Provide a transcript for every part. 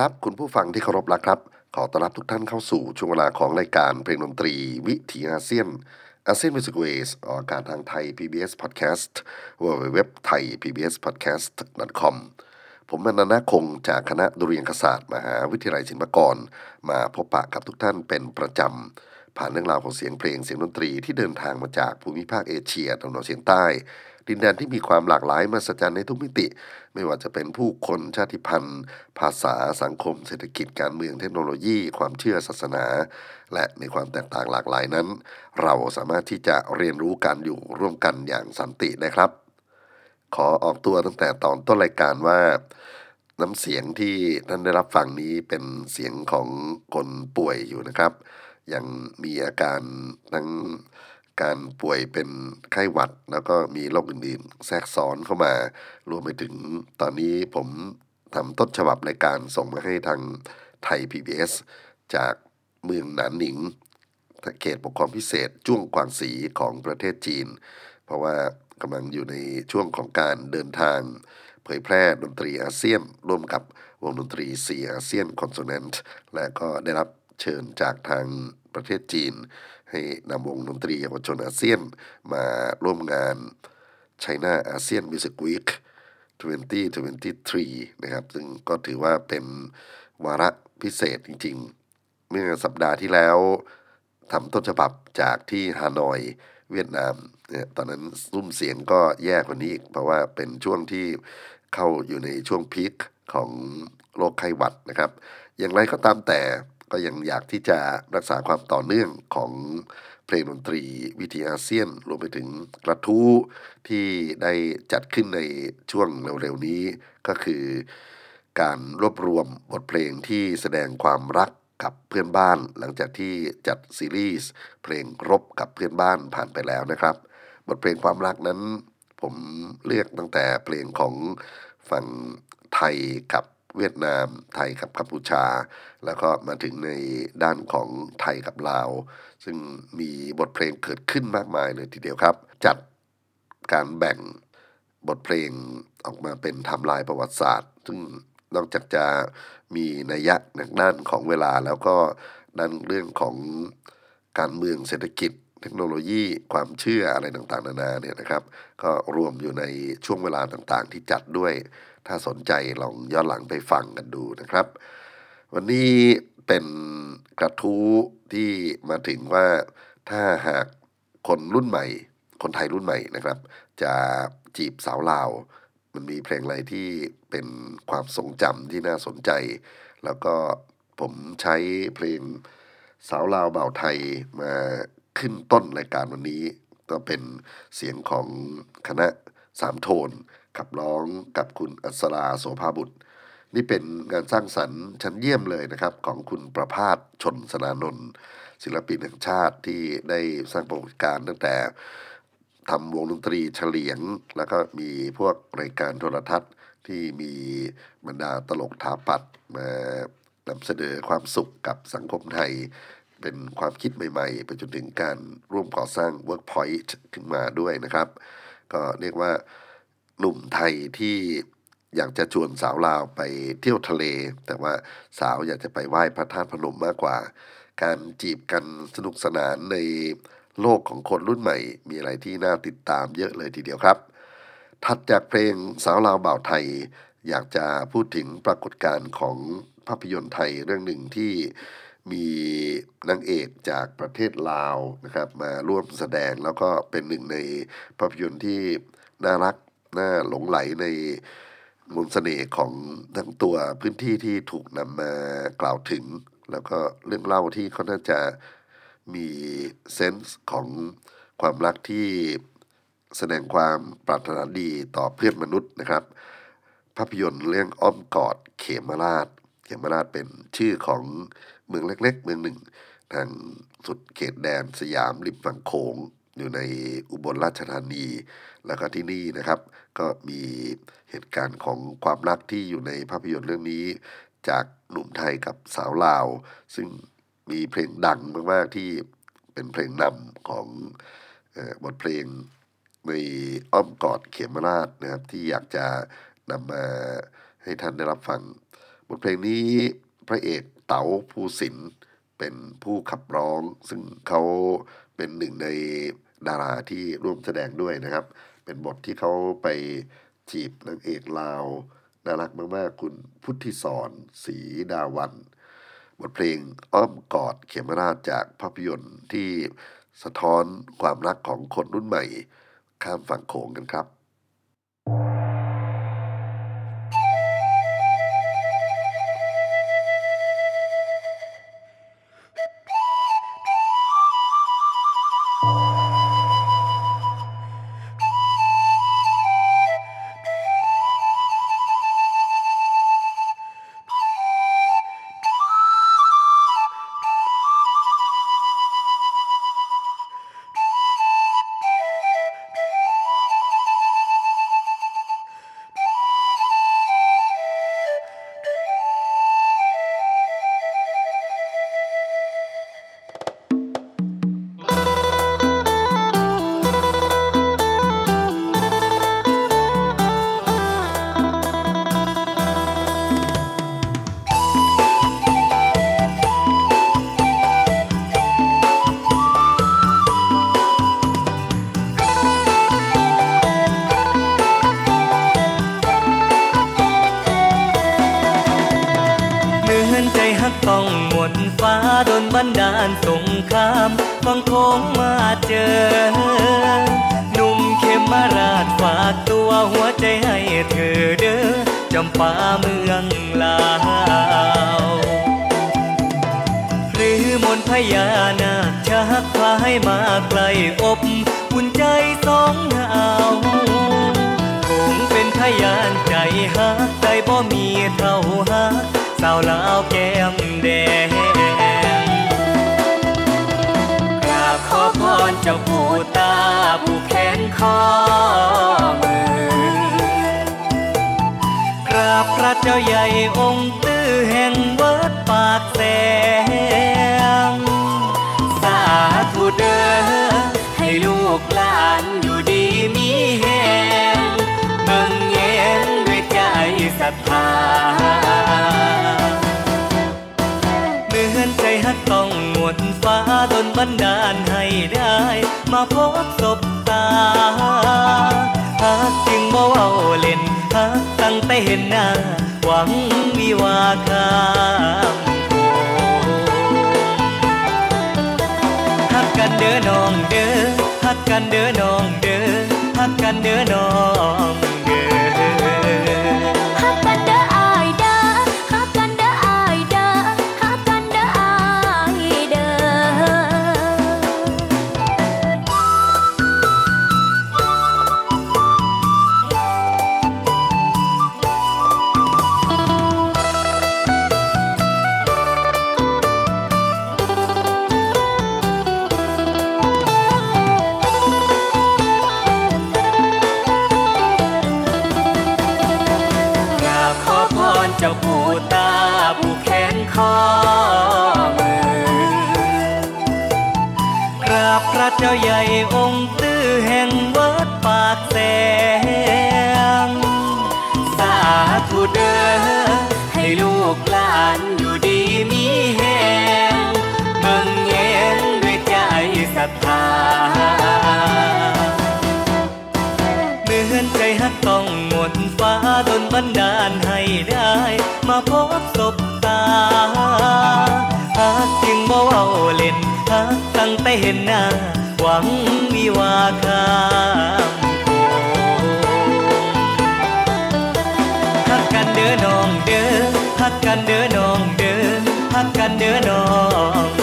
ครับ คุณผู้ฟังที่เคารพรักครับ ขอต้อนรับทุกท่านเข้าสู่ช่วงเวลาของรายการเพลงดนตรีวิถีอาเซียนอาเซียนมิวสิกเวสออกอากาศทางไทย PBS Podcast w w w t h a i PBS Podcast com ผมมนันท์คงจากคณะดุเรียางคศาสตร์มหาวิทยาลัยศิลปากร มาพบปะกับทุกท่านเป็นประจำ ผ่านเรื่องราวของเสียงเพลงเสียงดนตรีที่เดินทางมาจากภูมิภาคเอเชียตะวันออกเฉียงใต้ ดินแดนที่มีความหลากหลายมหัศจรรย์ในทุกมิติ ไม่ว่าจะเป็นผู้คนชาติพันธุ์ ภาษาสังคม เศรษฐกิจการเมืองเทคโนโลยี ความเชื่อศาสนา และในความแตกต่างหลากหลายนั้น เราสามารถที่จะเรียนรู้การอยู่ร่วมกันอย่างสันตินะครับ ขอออกตัวตั้งแต่ตอนต้นรายการว่าน้ำเสียงที่ท่านได้รับฟังนี้เป็นเสียงของคนป่วยอยู่นะครับ ยังมีอาการทั้ง การป่วยเป็นไข้หวัด แล้วก็มีโรคอื่นๆ แทรกซ้อนเข้ามารวมไปถึงตอนนี้ผมทำต้นฉบับรายการส่งมาให้ทางไทย PBS จากเมืองหนานหนิงเขตปกครองพิเศษจ้วงกวางสีของประเทศจีน เพราะว่ากำลังอยู่ในช่วงของการเดินทาง เผยแพร่ดนตรีอาเซียน ร่วมกับวงดนตรีสีอาเซียนคอนโซแนนต์และก็ได้รับเชิญจากทางประเทศจีน ให้นำวงดนตรีเยาวชนอาเซียนมาร่วมงาน China ASEAN Music Week 2023 นะครับ ซึ่งก็ถือว่าเป็นวาระพิเศษจริง ๆ เมื่อสัปดาห์ที่แล้วทำต้นฉบับจากที่ฮานอยเวียดนามเนี่ยตอนนั้นซุ้มเสียงก็แย่กว่านี้อีก เพราะว่าเป็นช่วงที่เข้าอยู่ในช่วงพีคของโรคไข้หวัดนะครับ อย่างไรก็ตามแต่ ก็ยังอยากที่จะรักษาความต่อเนื่องของเพลงดนตรีวิถีอาเซียน รวมไปถึงกระทู้ที่ได้จัดขึ้นในช่วงเร็วๆนี้ ก็คือการรวบรวมบทเพลงที่แสดงความรักกับเพื่อนบ้าน หลังจากที่จัดซีรีส์เพลงรบกับเพื่อนบ้านผ่านไปแล้วนะครับ บทเพลงความรักนั้น ผมเลือกตั้งแต่เพลงของฝั่งไทยกับ เวียดนาม ไทยกับกัมพูชา แล้วก็มาถึงในด้านของไทยกับลาว ซึ่งมีบทเพลงเกิดขึ้นมากมายเลยทีเดียวครับ จัดการแบ่งบทเพลงออกมาเป็นทำลายประวัติศาสตร์ ซึ่งนอกจากจะมีนัยยะในด้านของเวลาแล้วก็ด้านเรื่องของการเมืองเศรษฐกิจเทคโนโลยีความเชื่ออะไรต่างๆ นานาเนี่ยนะครับ ก็รวมอยู่ในช่วงเวลาต่างๆ ที่จัดด้วย ถ้าสนใจลองย้อนหลังไปฟังกันดูนะครับ วันนี้เป็นกระทู้ที่มาถึงว่าถ้าหากคนรุ่นใหม่ คนไทยรุ่นใหม่นะครับ จะจีบสาวลาว มันมีเพลงอะไรที่เป็นความทรงจำที่น่าสนใจ แล้วก็ผมใช้เพลงสาวลาวเบ่าวไทยมาขึ้นต้นรายการวันนี้ ก็เป็นเสียงของคณะสามโทน ขับร้องกับคุณอัศราโสภาบุตร นี่เป็นงานสร้างสรรค์ชั้นเยี่ยมเลยนะครับ ของคุณประพาสชนสนานนท์ศิลปินแห่งชาติที่ได้สร้างประวัติการตั้งแต่ทำวงดนตรีเฉลียง แล้วก็มีพวกรายการโทรทัศน์ที่มีบรรดาตลกถาปัดมานำเสนอความสุขกับสังคมไทย เป็นความคิดใหม่ๆ ไปจนถึงการร่วมก่อสร้าง Workpoint ขึ้นมาด้วยนะครับ ก็เรียกว่า หนุ่มไทยที่อยากจะชวนสาวลาวไปเที่ยวทะเล แต่ว่าสาวอยากจะไปไหว้พระธาตุพนมมากกว่า การจีบกันสนุกสนานในโลกของคนรุ่นใหม่ มีอะไรที่น่าติดตามเยอะเลยทีเดียวครับ ถัดจากเพลงสาวลาวบ่าวไทย อยากจะพูดถึงปรากฏการณ์ของภาพยนตร์ไทยเรื่องหนึ่งที่มีนางเอกจากประเทศลาวนะครับมาร่วมแสดงแล้วก็เป็นหนึ่งในภาพยนตร์ที่น่ารัก น่าหลงไหลในมนต์เสน่ห์ของทั้งตัวพื้นที่ที่ถูกนำมากล่าวถึง แล้วก็เรื่องเล่าที่เขาน่าจะมีเซนส์ของความรักที่แสดงความปรารถนาดีต่อเพื่อนมนุษย์นะครับ ภาพยนตร์เรื่องอ้อมกอดเขมราช เขมราชเป็นชื่อของเมืองเล็ก ๆ เมืองหนึ่ง ทางสุดเขตแดนสยามริมฝั่งโขง อยู่ในอุบลราชธานี แล้วก็ที่นี่นะครับ ก็มีเหตุการณ์ของความรักที่อยู่ในภาพยนตร์เรื่องนี้ จากหนุ่มไทยกับสาวลาว ซึ่งมีเพลงดังมาก ๆ ที่เป็นเพลงนำของออบทเพลงในอ้อมกอดเขมราชนะครับ ที่อยากจะนำมาให้ท่านได้รับฟัง บทเพลงนี้พระเอกเต๋าภูสินทร์เป็นผู้ขับร้อง ซึ่งเขาเป็นหนึ่งใน ดาราที่ร่วมแสดงด้วยนะครับ เป็นบทที่เขาไปจีบนางเอกลาว น่ารักมากๆ คุณพุทธิสอนศรีดาวัน บทเพลงอ้อมกอดเขมราชจากภาพยนตร์ที่สะท้อนความรักของคนรุ่นใหม่ ข้ามฝั่งโขงกันครับ Thank ให้มาไกลอบอุ่นใจสองหาวคงเป็นพยานใจฮักใจบ่มีเท่าฮักสาวลาวแก้มแดงกราบขอพรเจ้าปู่ตาผู้แขนคอมือกราบพระเจ้าใหญ่องค์ตื้อแห่งวัดปากแสง รัทธาเหมือนใจฮักต้องหมดฟ้าดนบันดาลให้ได้ มาพบศบตาฮักจึงบ่เว้าเล่นฮักตั้งแต่เห็นหน้า หวังวิวาคามโกฮักกันเด้อน้องเด้อฮักกันเด้อน้องเด้อฮักกันเด้อน้อง มาพบศบตาหากจึงบ่เว้าเล่นหากตั้งแต่เห็นหน้า หวังวิวาคามโกฮักกันเด้อน้องเด้อฮักกันเด้อน้องเด้อฮักกันเด้อน้อง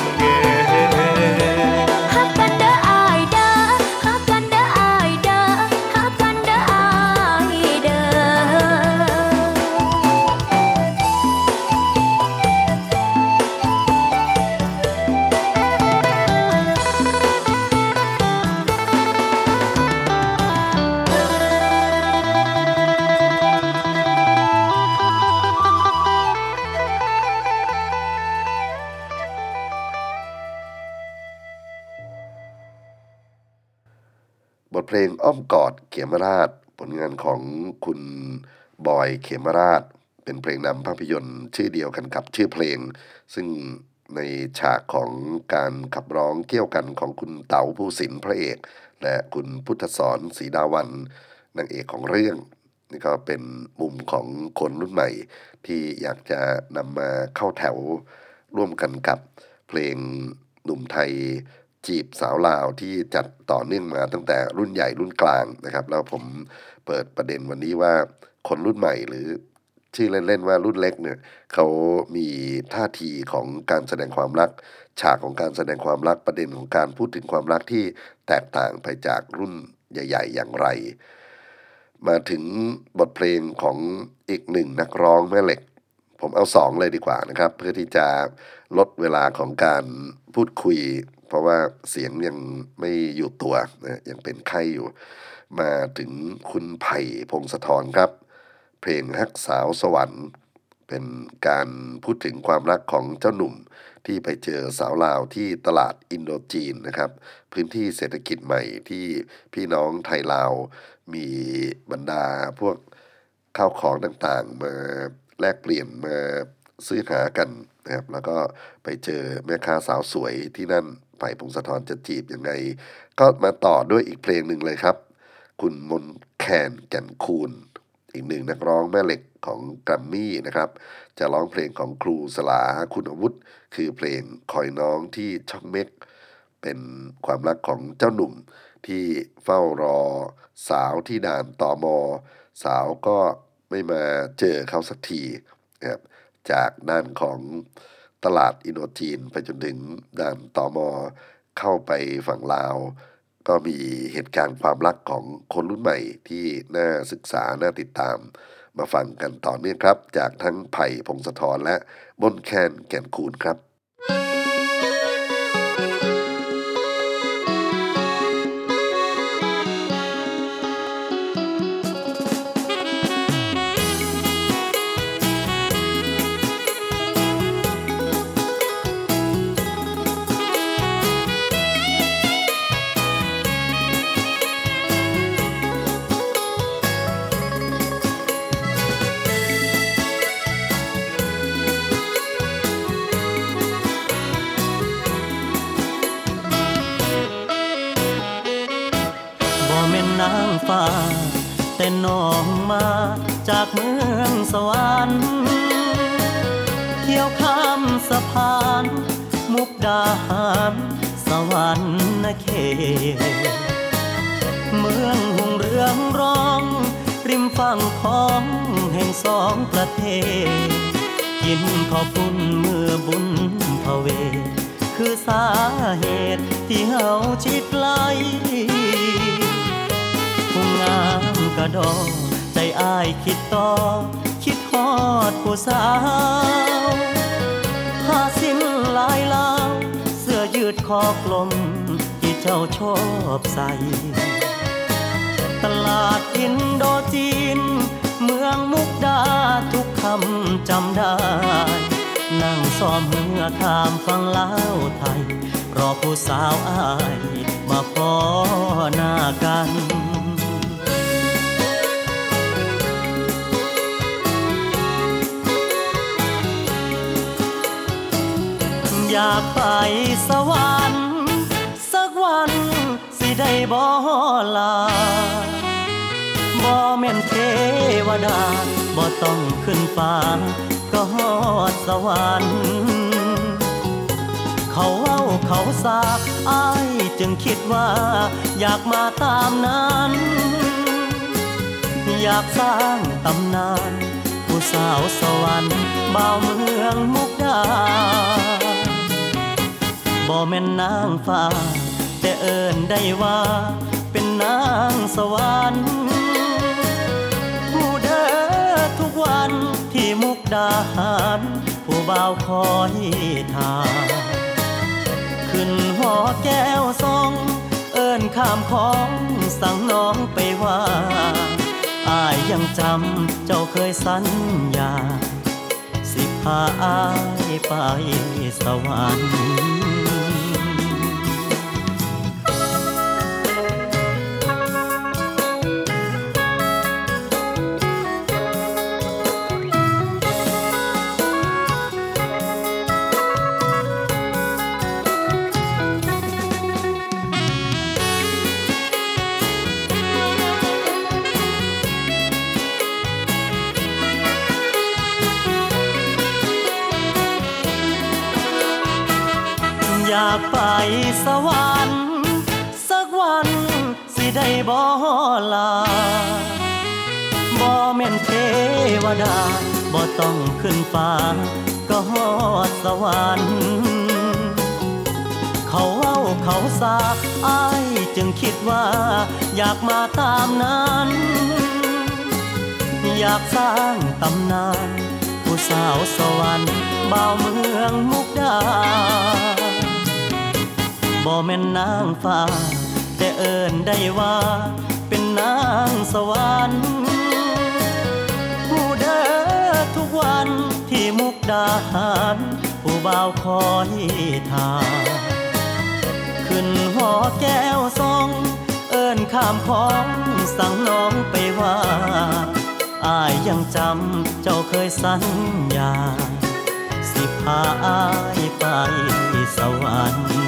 มราช ผลงานของคุณบอยเขมราช เป็นเพลงนำภาพยนตร์ชื่อเดียวกันกับชื่อเพลง ซึ่งในฉากของการขับร้องเกี่ยวกันของคุณเต๋าภูสินทร์พระเอก และคุณพุทธสอนศรีดาวันนางเอกของเรื่องนี่ก็เป็นมุมของคนรุ่นใหม่ ที่อยากจะนำมาเข้าแถวร่วมกันกับเพลงหนุ่มไทย จีบสาวลาวที่จัดต่อเนื่องมาตั้งแต่รุ่นใหญ่รุ่นกลางนะครับ แล้วผมเปิดประเด็นวันนี้ว่าคนรุ่นใหม่หรือชื่อเล่นๆว่ารุ่นเล็กเนี่ยเขามีท่าทีของการแสดงความรัก ฉากของการแสดงความรักประเด็นของการพูดถึงความรักที่แตกต่างไปจากรุ่นใหญ่ ๆ อย่างไร มาถึงบทเพลงของอีกหนึ่งนักร้องแม่เหล็ก ผมเอาสองเลยดีกว่านะครับ เพื่อที่จะลดเวลาของการพูดคุย เพราะว่าเสียงยังไม่อยู่ตัวนะยังเป็นไข้อยู่ มาถึงคุณไผ่พงศธรครับ เพลงฮักสาวสวรรค์ เป็นการพูดถึงความรักของเจ้าหนุ่มที่ไปเจอสาวลาวที่ตลาดอินโดจีนนะครับ พื้นที่เศรษฐกิจใหม่ที่พี่น้องไทยลาวมีบรรดาพวกข้าวของต่างๆ มาแลกเปลี่ยนมาซื้อหากันนะครับแล้วก็ไปเจอแม่ค้าสาวสวยที่นั่น ไผ่พงศธรจะจีบยังไง ก็มาต่อด้วยอีกเพลงหนึ่งเลยครับ คุณมนแคนแก่นคูณ อีกหนึ่งนักร้องแม่เหล็กของแกรมมี่นะครับ จะร้องเพลงของครูสลาคุณอาวุฒิคือเพลงคอยน้องที่ช่องเม็ก เป็นความรักของเจ้าหนุ่มที่เฝ้ารอสาวที่ด่านตอมอ สาวก็ไม่มาเจอเขาสักทีนะครับจากด้านของ ตลาดอินโดจีนไปจนถึงด่านตอมอเข้าไปฝั่งลาว ก็มีเหตุการณ์ความรักของคนรุ่นใหม่ที่น่าศึกษา น่าติดตาม มาฟังกันต่อเนื่องครับ จากทั้งไผ่พงศธรและบนแคนแก่นคูณครับ ของแห่งสองประเทศ กินข้าวปุ้นมือบุญพระเว คือสาเหตุที่เฮาชิดไกลผู้งามกระดอใจอ้ายคิดต่อ คิดฮอดผู้สาวผ้าสิ้นลายลาวเสื้อยืดคอกลมที่เจ้าชอบใส่ ตลาด อินโดจีน เมืองมุกดาทุกคำจำได้ นั่งซ้อมเหือขามฟังเล่าไทย รอผู้สาวอายมาพอหน้ากันอยากไปสวรรค์ สักวันสิได้บ่ลา บ่แม่นเทวดาบ่ต้องขึ้นฟ้าก็ฮอดสวรรค์เขาเว้าเขาสาอ้ายจึงคิดว่า อยากมาตามนั้น อยากสร้างตำนาน ผู้สาวสวรรค์บ่าวเมืองมุกดาบ่แม่นนางฟ้า แต่เอิ้นได้ว่าเป็นนางสวรรค์ ที่มุกดาหารผู้บ่าวคอยทาขึ้นหอแก้วทรงเอิ้นข้ามของสั่งน้องไปว่า อายยังจำเจ้าเคยสัญญา สิพาอายไปสวรรค์ สวรรค์สักวันสิได้บ่ลาบ่แม่นเทวดาบ่ต้องขึ้นฟ้า ก็ฮอดสวรรค์เขาเว้าเขาสาอ้ายจึงคิดว่า อยากมาตามนั้น อยากสร้างตำนาน ผู้สาวสวรรค์บ่าวเมืองมุกดา บ่แม่นนางฟ้า แต่เอิ้นได้ว่า เป็นนางสวรรค์ผู้เด้อทุกวันที่มุกดาหารผู้บ่าวคอยทาขึ้นหอแก้วทรงเอิ้นข้ามของสั่งน้องไปว่าอายยังจำเจ้าเคยสัญญา สิพาอายไปสวรรค์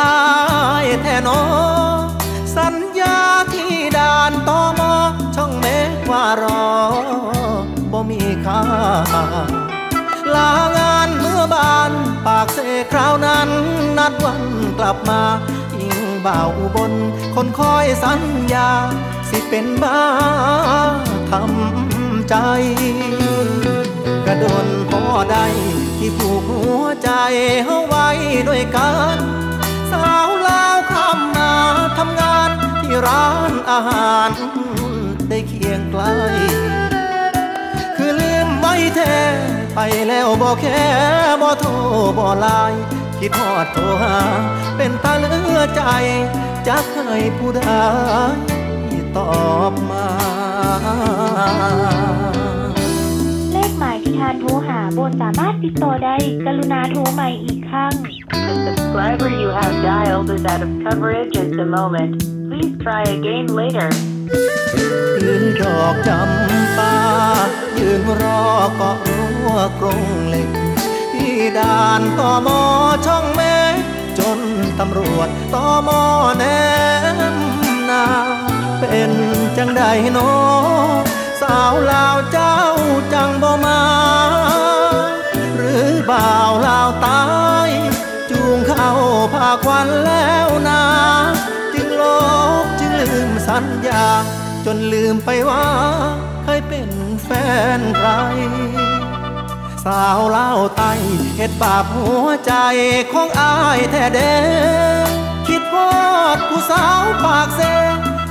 อายแท้หนอ สัญญาที่ด่านตอมอช่องเมฆว่ารอบ่มีค่าลางานเมื่อบานปากเสคราวนั้น นัดวันกลับมาอิงบ่าวอุบนคนคอยสัญญา สิเป็นบ้าทำใจ กระโดนพอใดที่ผูกหัวใจเฮาไว้ด้วยกัน สาวลาวคำมาทำงานที่ร้านอาหารได้เคียงไกล คือลืมไว้แท้ไปแล้วบอกแค่บ่โทรบ่ไลน์คิดฮอดโทรหา เป็นตาเลือใจจะให้ผู้ใดตอบมาเลขหมายที่ทานโทรหาบนสามารถติดต่อได้ กรุณาโทรใหม่อีกครั้ง The subscriber you have dialed is out of coverage at the moment. Please try again later. ยืนดอกจำปายืนรอเกาะรั้วกรงเหล็กที่ด่านตอมอช่องเมฆจนตำรวจตอมอแนมนาเป็นจังใดโนสาวลาวเจ้าจังบ่มา พาควันแล้วนา จึงโลกจึงลืมสัญญา จนลืมไปว่าเคยเป็นแฟนใคร สาวเล่าวไตเฮ็ดบาปหัวใจของอายแท้เด้คิดพอดผู้สาวปากเซ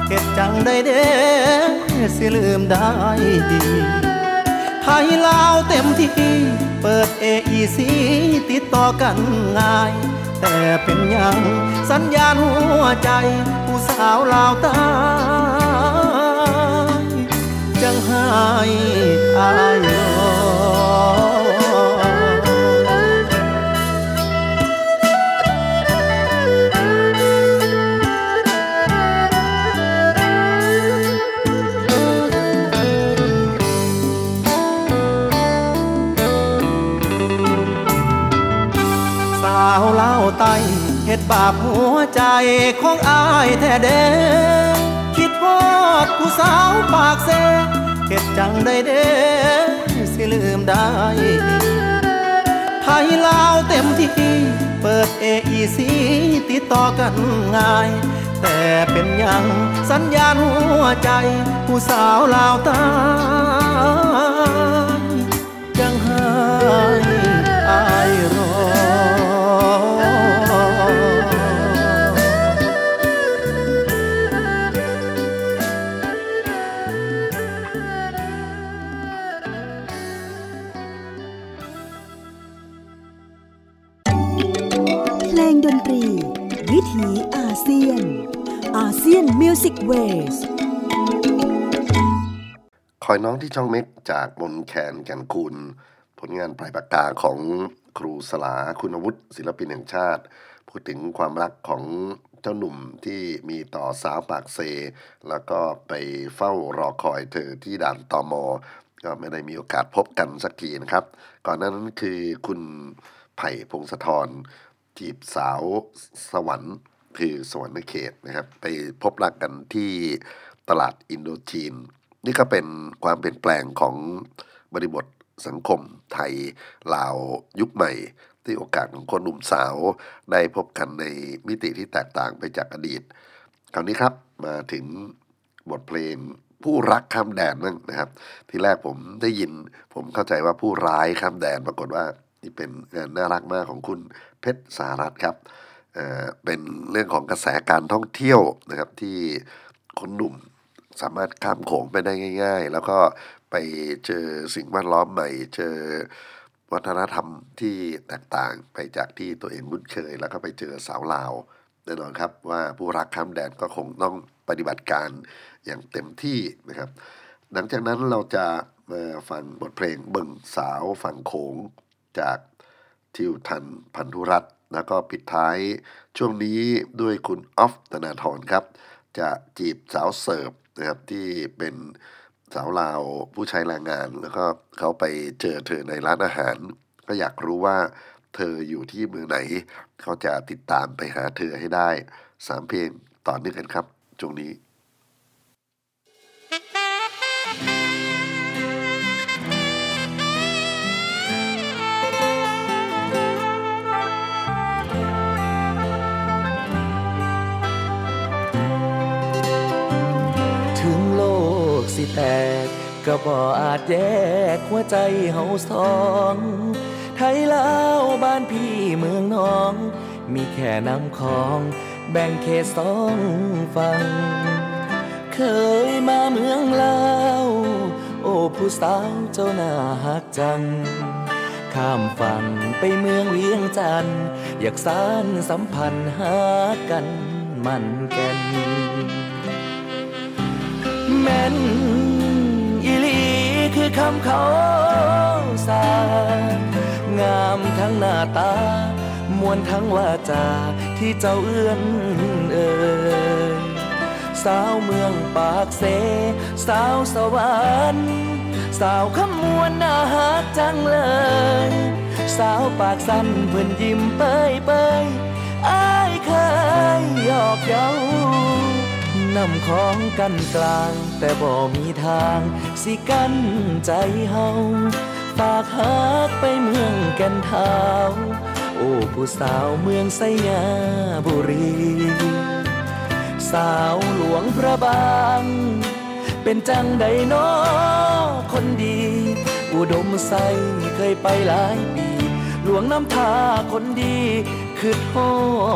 เฮ็ดจังได้เด้สิลืมได้ดีไทยลาวเต็มที่ เปิด AEC ติดต่อกันง่าย แต่เป็นยังสัญญาณหัวใจ ผู้สาวลาวตาจังให้อาย บาปหัวใจของอายแท้เด้คิดฮอดผู้สาวปากเซเฮ็ดจังได้เด้สิลืมได้ ไทยลาวเต็มที่ เปิด AEC ติดต่อกันง่าย แต่เป็นยังสัญญาณหัวใจ ผู้สาวลาวตา ซียนมิวสิกเวสคอยน้องที่ช่องเม็กจากมนแคนแก่นคูณผลงานปลายปากกาของครูสลาคุณวุฒิศิลปินแห่งชาติ พูดถึงความรักของเจ้าหนุ่มที่มีต่อสาวปากเซ แล้วก็ไปเฝ้ารอคอยเธอที่ด่านตอมอก็ไม่ได้มีโอกาสพบกันสักทีนะครับ ก่อนนานั้นคือคุณไผ่พงศธรจีบสาวสวรรค์ คือสวรรค์เขตนะครับ ไปพบรักกันที่ตลาดอินโดจีน นี่ก็เป็นความเปลี่ยนแปลงของบริบทสังคมไทยลาวยุคใหม่ ที่โอกาสของคนหนุ่มสาวได้พบกันในมิติที่แตกต่างไปจากอดีต คราวนี้ครับมาถึงบทเพลงผู้รักข้ามแดนนั่นนะครับ ที่แรกผมได้ยินผมเข้าใจว่าผู้ร้ายข้ามแดนปรากฏว่านี่เป็นงานน่ารักมากของคุณเพชรสารัตครับ เออเป็นเรื่องของกระแสการท่องเที่ยวนะครับที่คนหนุ่มสามารถข้ามโขงไปได้ง่าย ๆ แล้วก็ไปเจอสิ่งแวดล้อมใหม่ เจอวัฒนธรรมที่แตกต่างไปจากที่ตัวเองคุ้นเคย แล้วก็ไปเจอสาวลาวแน่นอนครับว่าผู้รักข้ามแดนก็คงต้องปฏิบัติการอย่างเต็มที่นะครับ หลังจากนั้นเราจะมาฟังบทเพลงเบิ่งสาวฝั่งโขงจากทิวทันพันธุรัตน์ แล้วก็ปิดท้ายช่วงนี้ด้วยคุณออฟธนาธรครับ จะจีบสาวเสิร์ฟนะครับที่เป็นสาวลาวผู้ใช้แรงงาน แล้วก็เขาไปเจอเธอในร้านอาหาร ก็อยากรู้ว่าเธออยู่ที่เมืองไหน เขาจะติดตามไปหาเธอให้ได้สามเพลงต่อเนื่องกันครับช่วงนี้ สิแตก ก็บ่อาจแยกหัวใจเฮาสองไทยลาวบ้านพี่เมืองน้อง มีแค่น้ำคลองแบ่งเขตสองฝั่งเคยมาเมืองลาวโอ้ผู้สาวเจ้าน้าฮักจัง ข้ามฝั่งไปเมืองเวียงจันทน์อยากสานสัมพันธ์หากันมันแก่น แม่นอีหลีคือคำเขาสางามทั้งหน้าตามวลทั้งวาจาที่เจ้าเอื้อนเอ่ยสาวเมืองปากเส สาวสวรรค์สาวขมวนน่าฮักจังเลย สาวปากสั้นเพื่อนยิ้มเปยเปยอ้ายเคยหยอกเย้า นำของกันกลาง แต่บ่มีทาง สิกันใจเฮาฝากฮักไปเมืองแก่นเทาโอ้ผู้สาวเมืองไสยาบุรี สาวหลวงพระบาง เป็นจังใดน้อคนดี อุดมใสเคยไปหลายปี หลวงน้ำทาคนดีคือโท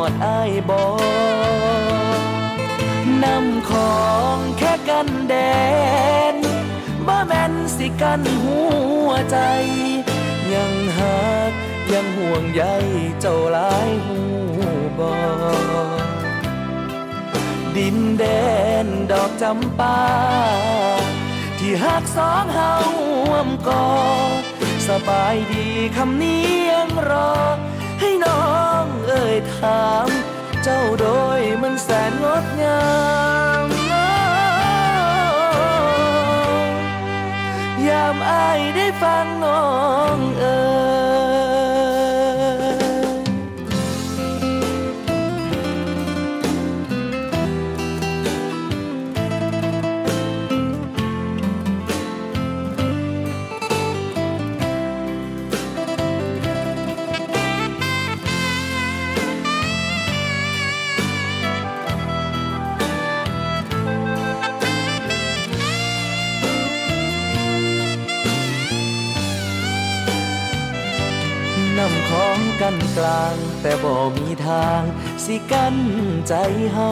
ษอายบอ นำของแค่กันแดนบ่แม่นสิกันหัวใจ ยังหักยังห่วงใยเจ้าหลายหูบอดินแดนดอกจำปา ที่หักสองเฮาห่วมกอสบายดีคำนี้ยังรอ ให้น้องเอ่ยถาม เจ้าโดยมันแสนงดงามยามอายได้ฟังน้องเอ่ย แต่บ่มีทางสิกันใจเฮา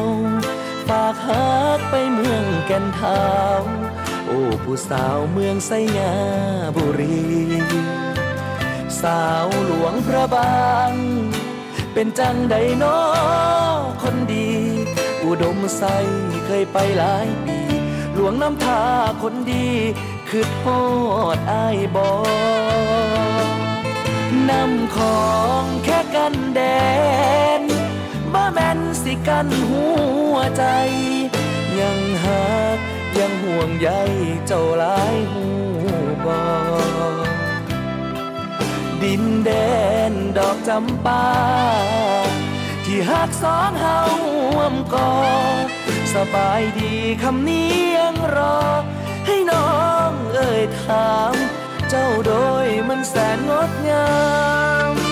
ฝากฮักไปเมืองแก่นเทาโอ้ผู้สาวเมืองไสยาบุรี สาวหลวงพระบาง เป็นจังใดน้อคนดี อุดมใสเคยไปหลายปี หลวงน้ำทาคนดีคือโทษอายบอนำของแค่ นแดนบ่แม่นสิกันหัวใจ ยังหักยังห่วงใยเจ้าหลายหูบอดินแดนดอกจำปา ที่หักสองเฮาห่วมกอสบายดีคำนี้ยังรอ ให้น้องเอ่ยถาม เจ้าโดยมันแสนงดงาม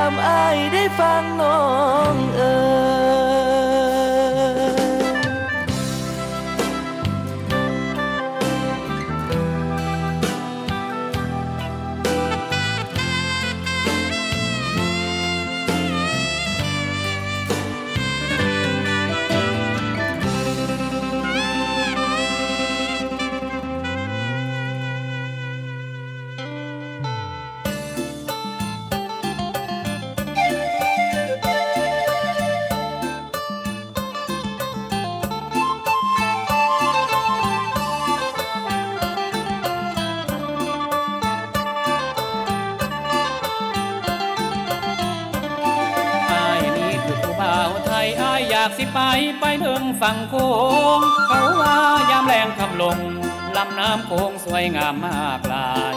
ามอายได้ฟังน้องเอ่ย สิไปไปเมืองฝั่งโค้งเขาว่ายามแรงคำลงลำน้ำโค้งสวยงามมากลาย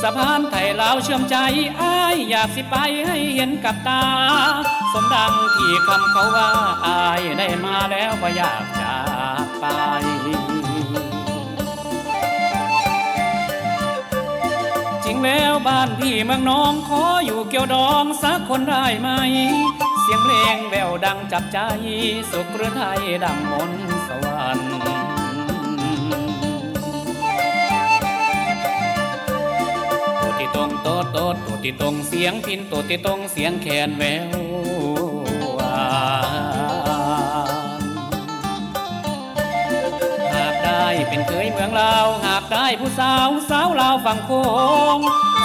สะพานไทยลาวเชื่อมใจอ้ายอยากสิไปให้เห็นกับตา สมดังที่คำเขาว่าอายได้มาแล้วก็อยากจากไปจริงแล้วบ้านพี่เมืองน้องขออยู่เกี่ยวดองสักคนได้ไหม สียงเพลงแววดังจับใจ สุขหรือไทยดังมนสวรรค์ตัวที่ตรงโตดโตดตัวที่ตรงเสียงพินตัวที่ตรงเสียงแคนแวววานหากได้เป็นเคยเมืองลาว หากได้ผู้สาวสาวลาวฝั่งโค้ง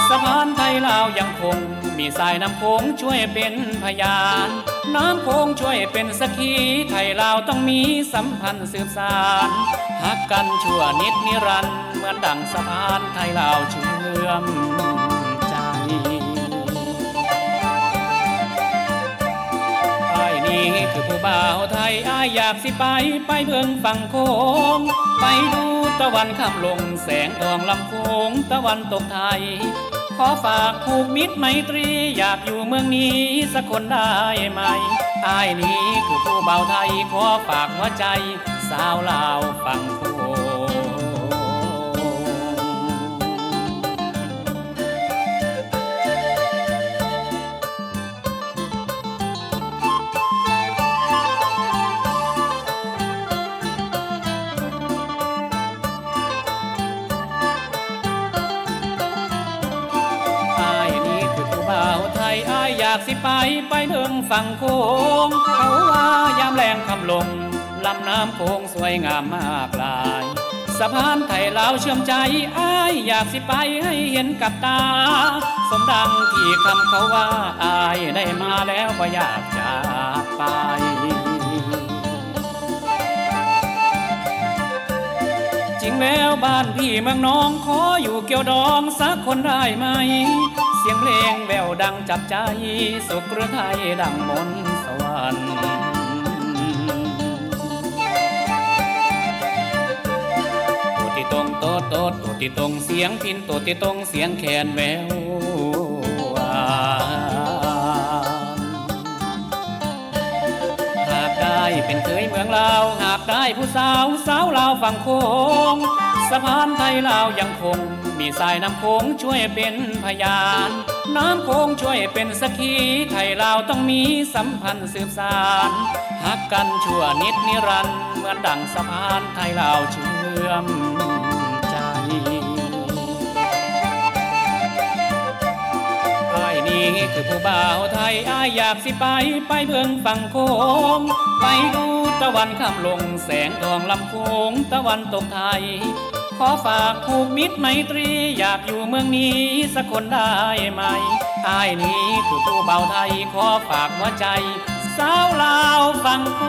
สะพานไทยลาวยังคง มีสายน้ำโขงช่วยเป็นพยาน น้ำโขงช่วยเป็นสักขีไทยลาวต้องมีสัมพันธ์สืบสานหักกันชั่วนิดนิรันดร์เหมือนดังสะพานไทยลาวเชื่อมใจไอ้นี่คือผู้บ่าวไทยอ้ายอยากสิไปไปเบิ่งฝั่งโคงไปดูตะวันข้ามลงแสงทองลำโคงตะวันตกไทย ขอฝากผูกมิตรไมตรีอยากอยู่เมืองนี้สักคนได้ไหมไอ้ายนี้คือผู้เบ่าไทยขอฝากหัวใจ สาวลาวฝั่งโายอยากสิไปไปเบิ่งฝั่งโค้งเขาว่ายามแรงคำลงลำน้ำโค้งสวยงามมากลายสะพานไทยลาวเชื่อมใจอายอยากสิไปให้เห็นกับตา สมดังที่คำเขาว่าอายได้มาแล้วก็อยากจากไปจริงแล้วบ้านพี่เมืองน้องขออยู่เกี่ยวดองสักคนได้ไหม เสียงเพลงแววดังจับใจ สุขหรือไทยดังมนสวรรค์ตัวที่ตรงโตดโตดตัวที่ตรงเสียงพินตัวที่ตรงเสียงแคนแวววานหากได้เป็นเคยเมืองลาวหากได้ผู้สาวสาวลาวฝั่งโค้ง สะพานไทยลาวยังคง มีสายน้ำโขงช่วยเป็นพยาน น้ำโขงช่วยเป็นสักขีไทยลาวต้องมีสัมพันธ์สืบสานหักกันชั่วนิดนิรันดร์เหมือนดังสะพานไทยลาวเชื่อมใจไอ้นี่คือผู้บ่าวไทยอ้ายอยากสิไปไปเบิ่งฝั่งโคงไปดูตะวันข้ามลงแสงทองลำโคงตะวันตกไทย ขอฝากผูกมิตรไมตรีอยากอยู่เมืองนี้สักคนได้ไหมอายนี้คือผู้บ่าไทยขอฝากหัวใจ สาวลาวฟังโค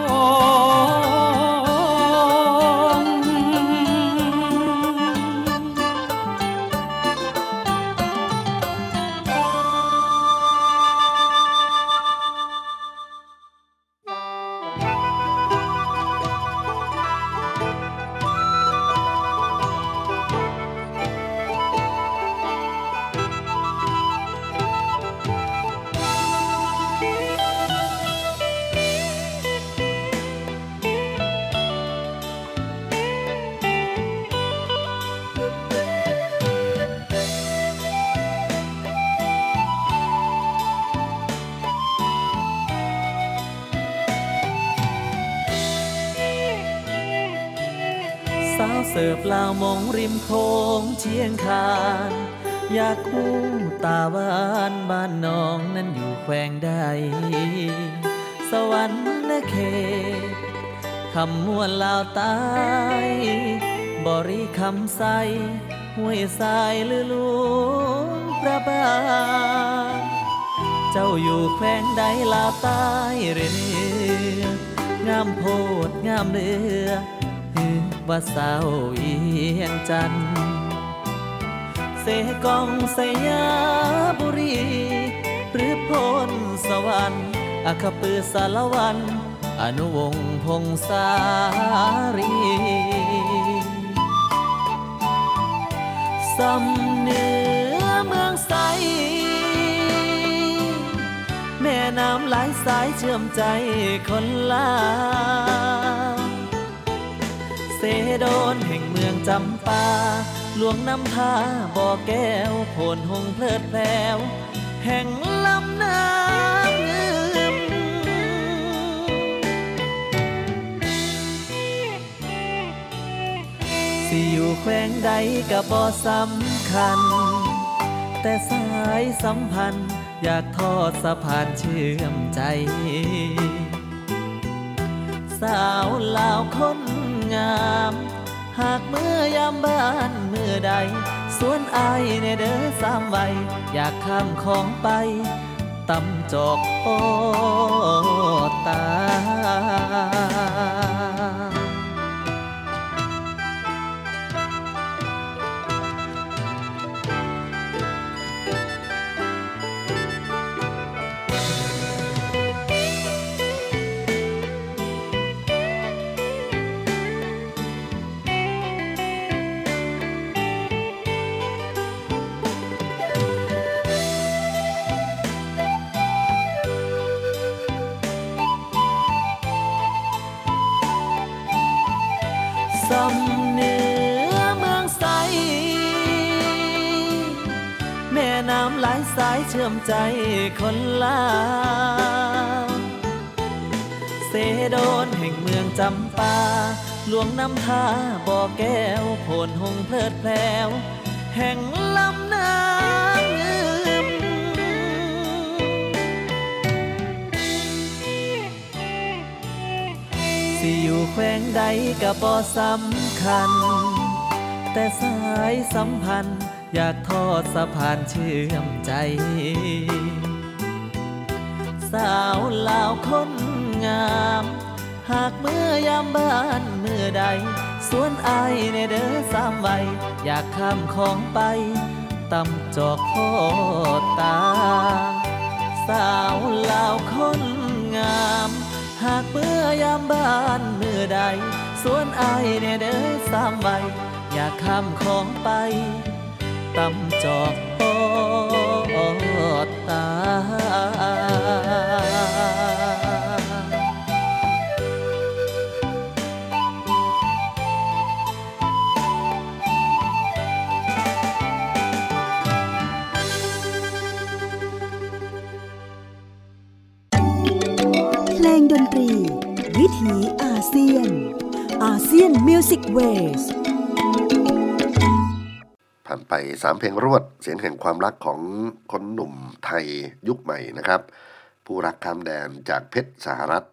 ยงคานอยากคู่ตาหวานบ้านน้องนั้นอยู่แขวงใด สวรรค์และเขตคำมวนลาวใต้บริคำใสห้วยทรายลือลวงพระบางเจ้าอยู่แขวงใดลาวใต้เรืองามโพดงามเรือฮือว่าสาวเอียงจันทน์ เสกองสยาบุรี หรือพลสวรรค์อาคปือสารวัน อนุวงศ์พงษารีสำเนื้อเมืองใส แม่น้ำหลายสายเชื่อมใจคนลาเซโดนแห่งเมืองจำปา หลวงน้ำท่าบ่อแก้วโผนหงเพลิดแพลวแห่งลำน้ำเงืมสิอยู่แขวงใดก็บ่สำคัญ แต่สายสัมพันธ์อยากทอดสะพานเชื่อมใจ สาวลาวคนงาม หากเมื่อยามบ้านเมื่อใด สวนอายในเด้อสามวัยอยากข้ามของไปตำจอกโอตา หลายสายเชื่อมใจคนลาวเซโดนแห่งเมืองจำปา หลวงน้ำท่าบ่อแก้วโผนหงเพลิดแพลวแห่งลำน้ำเงืมสิอยู่แขวงใดก็บ่สำคัญ แต่สายสัมพันธ์ อยากทอดสะพานเชื่อมใจ สาวลาวคนงาม หากเมื่อยามบ้านเมื่อใด สวนอายในเด้อสามวัยอยากข้ามของไปตำจอกโคตา สาวลาวคนงาม หากเมื่อยามบ้านเมื่อใด สวนอายในเด้อสามใบอยากข้ามของไป ตำจอกอตา เพลงดนตรี วิถีอาเซียน อาเซียนมิวสิกเวสผ่านไป 3 เพลงรวด เสียงแห่งความรักของคนหนุ่มไทยยุคใหม่นะครับ ผู้รักข้ามแดนจากเพชรสหรัฐ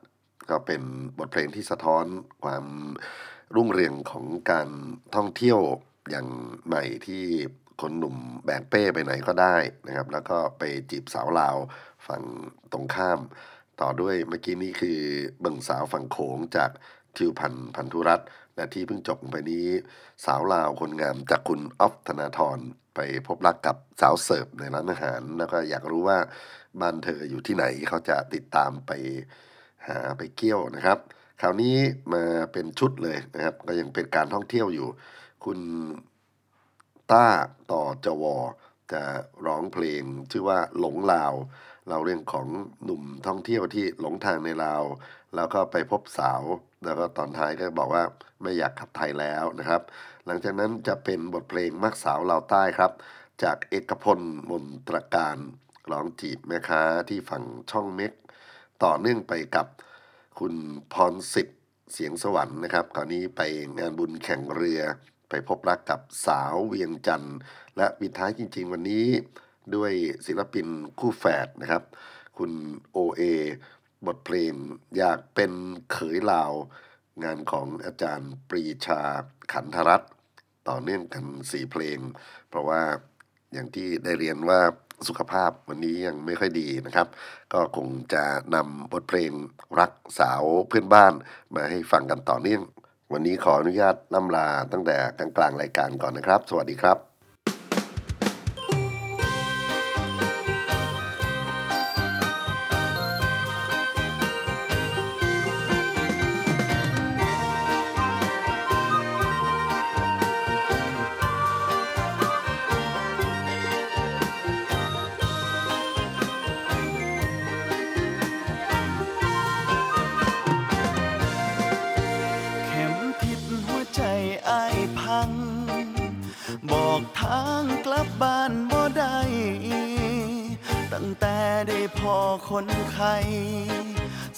ก็เป็นบทเพลงที่สะท้อนความรุ่งเรืองของการท่องเที่ยวอย่างใหม่ที่คนหนุ่มแบกเป้ไปไหนก็ได้นะครับ แล้วก็ไปจีบสาวลาวฝั่งตรงข้าม ต่อด้วยเมื่อกี้นี้คือเบิ่งสาวฝั่งโขงจากทิวพันธ์พันธุรัตและที่เพิ่งจบไปนี้ สาวลาวคนงามจากคุณออฟธนาธรไปพบรักกับสาวเสิร์ฟในร้านอาหาร แล้วก็อยากรู้ว่าบ้านเธออยู่ที่ไหนเขาจะติดตามไปหาไปเกี่ยวนะครับ คราวนี้มาเป็นชุดเลยนะครับ ก็ยังเป็นการท่องเที่ยวอยู่ คุณต้าต่อจวอจะร้องเพลงชื่อว่าหลงลาวเราเรื่องของหนุ่มท่องเที่ยวที่หลงทางในลาว แล้วก็ไปพบสาว แล้วก็ตอนท้ายก็บอกว่าไม่อยากกลับไทยแล้วนะครับ หลังจากนั้นจะเป็นบทเพลงมักสาวลาวใต้ครับ จากเอกพลมนตรการร้องจีบแม่ค้าที่ฝั่งช่องเม็ก ต่อเนื่องไปกับคุณพรสิทธิ์เสียงสวรรค์นะครับคราวนี้ไปงานบุญแข่งเรือ ไปพบรักกับสาวเวียงจันทร์และปิดท้ายจริง ๆ วันนี้ด้วยศิลปินคู่แฝดนะครับ คุณโอเอ บทเพลงอยากเป็นเขยลาว งานของอาจารย์ปรีชาขันธรัตน์ต่อเนื่องกันสี่เพลง เพราะว่าอย่างที่ได้เรียนว่าสุขภาพวันนี้ยังไม่ค่อยดีนะครับ ก็คงจะนำบทเพลงรักสาวเพื่อนบ้านมาให้ฟังกันต่อเนื่อง วันนี้ขออนุญาตล่ำลาตั้งแต่กลางๆรายการก่อนนะครับ สวัสดีครับ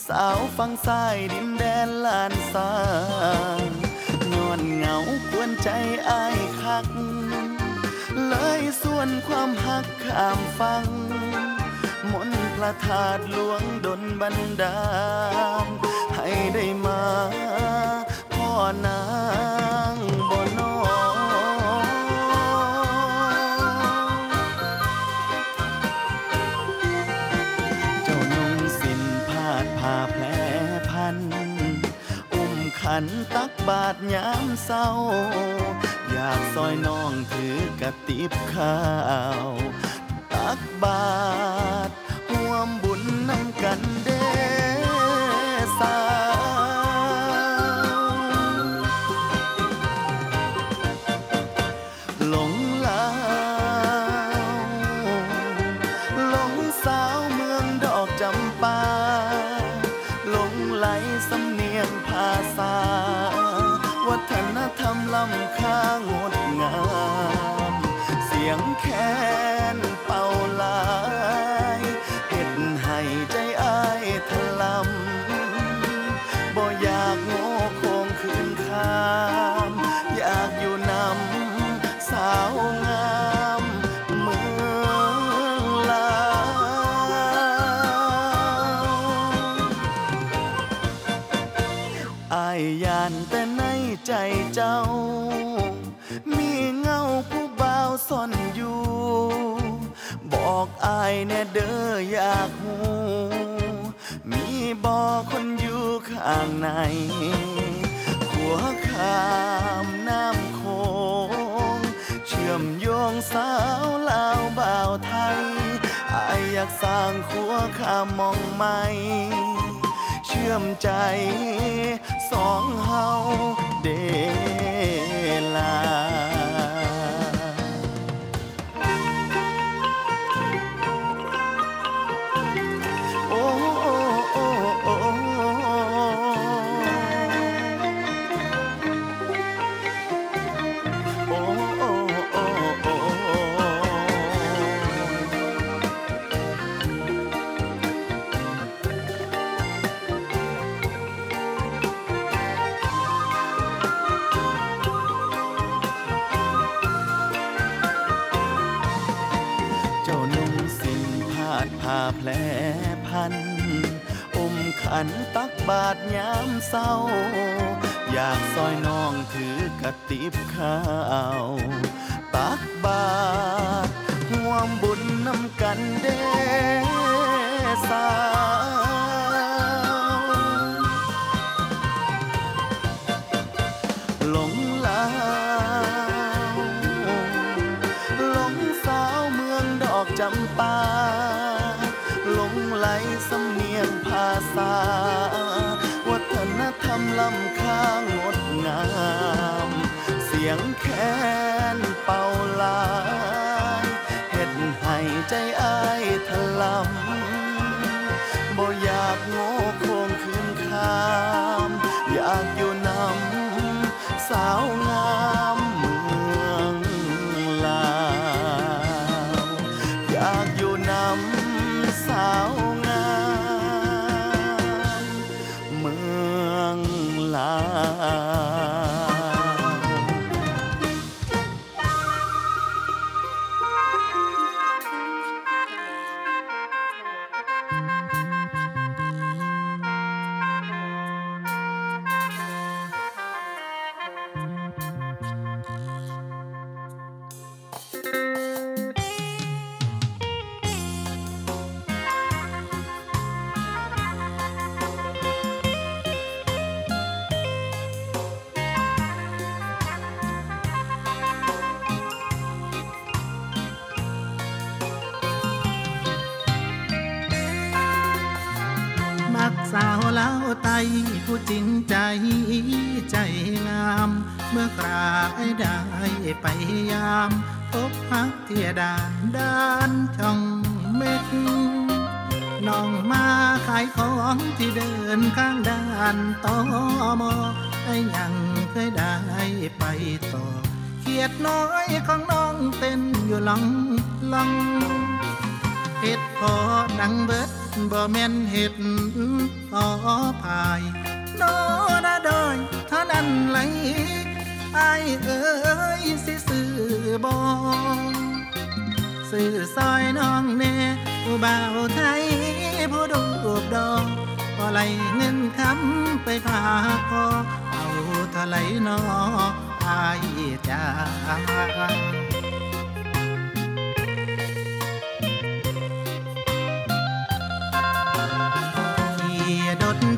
สาวฟังสายดินแดนลานสางย้อนเหงาควรใจอายคัก เลยส่วนความหักข้ามฟัง มนต์พระธาตุหลวงดนบันดาลให้ได้มาพ่อนา บาทยามเศร้า อยากซอยน้องถือกระติบข้าว ตักบาทห่วมบุญนำกันเด้างในขัวขามน้ำโขงเชื่อมโยงสาวลาวบ่าวไทยอายอยากสร้างขัวขามมองไม่ เชื่อมใจสองเฮาเดลา บาทยามเศร้า อยากซอยน้องถือกระติบข้าว ตักบาทห่วมบุญนำกันเด้ ล้ำค่างดงาม เสียงแคนเป่าลายเฮ็ดให้ใจอายทะลำบ่อยากโง่โคงคืนคาม อยากอยู่นำสาวง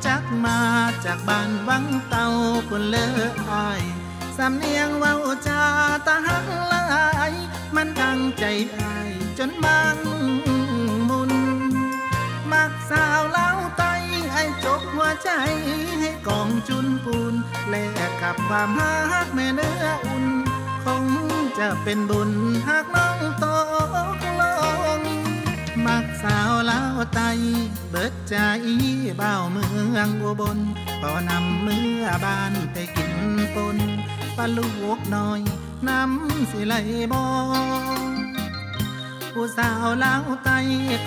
จักมาจากบ้านวังเตาปุ่นเลออายสำเนียงเว้าจาตาหักหลาย มันตั้งใจอายจนมันมุน มักสาวเล้าไตให้จกหัวใจให้กองจุนปูน แลกกับความฮักแม่เนื้ออุ่น คงจะเป็นบุญหากน้องตกลง มักสาวลาวไต เบิดใจเบ้าเมืองอุบลก็นำเมื่อบ้านไปกินปนปลาลูกน้อยน้ำสิไหลบอผู้สาวลาวไต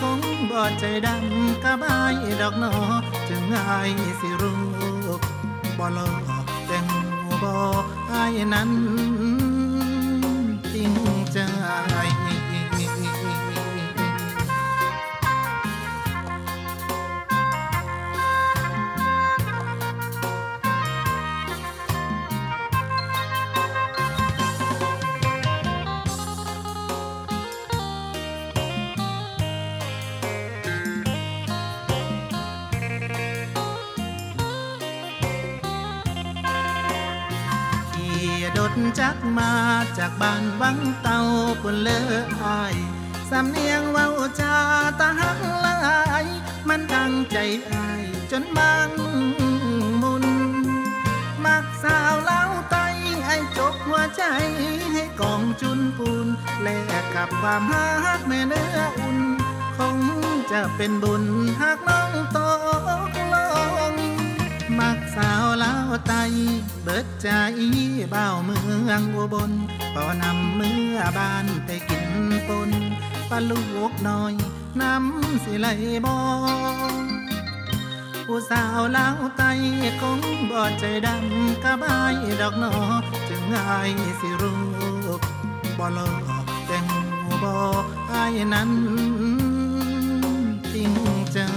คงบ่ใจดำกะบายดอกหนอจึงง่ายสิรู้บ่ลอกแต่งบ่อายนั้นจริงใจ จักมาจากบ้านวังเตาปนเลออายสำเนียงเว้าจาตาหักหลาย มันตั้งใจอายจนมันมุน มักสาวเล้าไตให้จกหัวใจให้กองจุนปูน แลกกับความฮักแม่เนื้ออุ่น คงจะเป็นบุญหากน้องตกลง มักสาวเลา ไตเบิดใจเบ้าเมืองอุบลก็นำเมื่อบ้านไปกินปนปลาลูกน้อยน้ำสิไหลบองผู้สาวลาไตคงบ่ใจดำกะบายดอกหนอจึงง่ายสิรู้บ่หลอกแต่งบ่อายนั้นจริงใจเ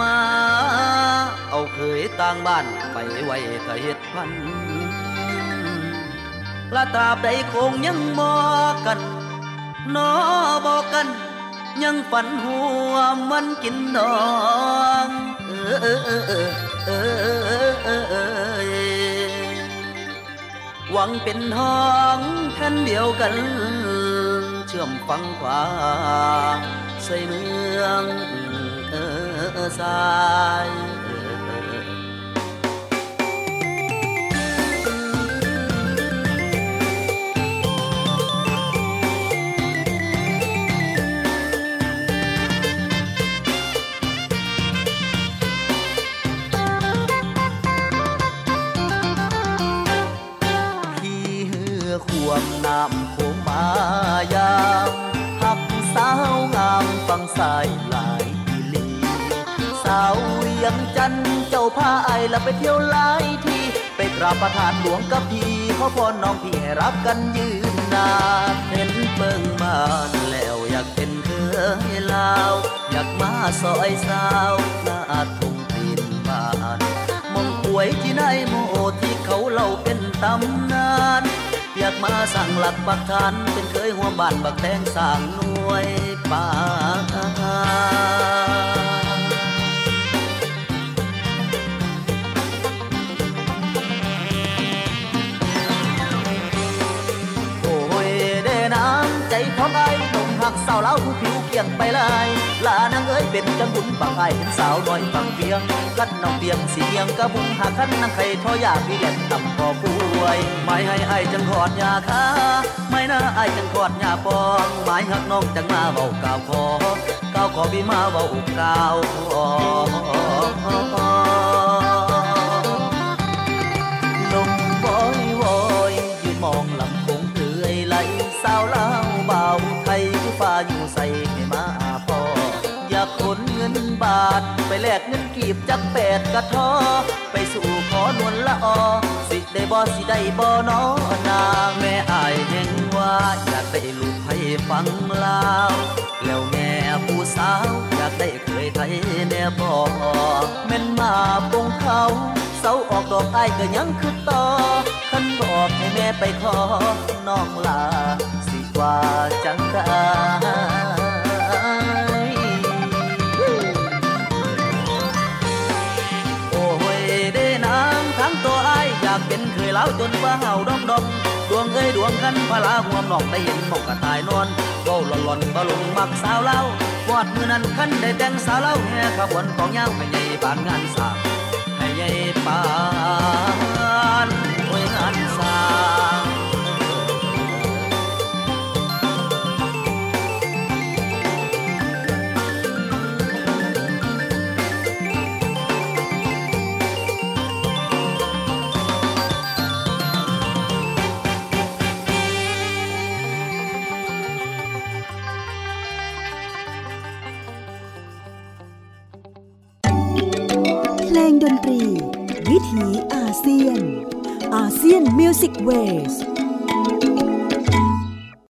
มา เอาเคยต่างบ้านไปไว้ถ้าเฮ็ดพันละตราบใดคงยังมอกันนอบอกกัน ยังฝันหัวมันกินดองเออเออเออเออเออเออเออหวังเป็นท้องแผ่นเดียวกัน เชื่อมฟังขวาใส่เมือง sein. ยงจันเจ้าพาไอละไปเที่ยวหลายที่ไปกราบประทานหลวงกับพี่ขอพรน้องพี่ให้รักกันยืนนานเห็นเบิ่งบ้านแล้วอยากเป็นเคยลาวอยากมาซอยสาวหน้าทุ่งตีนบ้านมองป่วยที่ไหนโมที่เขาเล่าเป็นตำนานอยากมาสั่งหลักปักฐานเป็นเคยหัวบ้านบักแตงสร้างหน่วยป่า ของไอ้หนุ่มหักสาวเล้าผู้ผิวเกี่ยงไปลายลานางเอ้ยเป็นจังบุญปังไอ้เป็นสาวน้อยฟังเพียง กัดน้องเปียงสีเพียงกะบุญหาคันนางไข่ทอยากพี่เล่นต่ำพอป่วยไม่ให้ไอ้จังขอดยาคาไม่น่าไอ้จังขอดยาปองหมายหักน้องจังมาเบากล่าวขอก้าวขอพี่มาเบากล่าวขอ ใส่ให้มาพอ อยากขนเงินบาท ไปแลกเงินกีบจักแปดกระทอ ไปสู่ขอนวลละออ สิได้บ่สิได้บ่นอนางแม่อายแห่งว่าอยากได้ลูกให้ฟังลาว แล้วแม่ผู้สาวอยากได้เคยไทยแน่บ่แม่นมาปงเขาเสาออกดอกไอ้ก็ยังคือต่อขันบอกให้แม่ไปขอน้องลา ว่าจังได้โอ้ยเด้นางทั้งตัวไอ้ายอยากเป็นเคยเล้าจนว่าเห่าดองดองดวงเอ้ยดวงคันพลาห่วมนอกได้เห็นหมกกระตายนอนเบ้าหล่อนหล่อนบะลงมักสาวเล่าวอดมือนั้นคันได้แต่งสาวเล่าแห่ขบวนของยาวไปใหญ่บานงานสาให้ใหญ่ปานโอ้ยงานสา อาเซียนอาเซียนมิวสิกเวส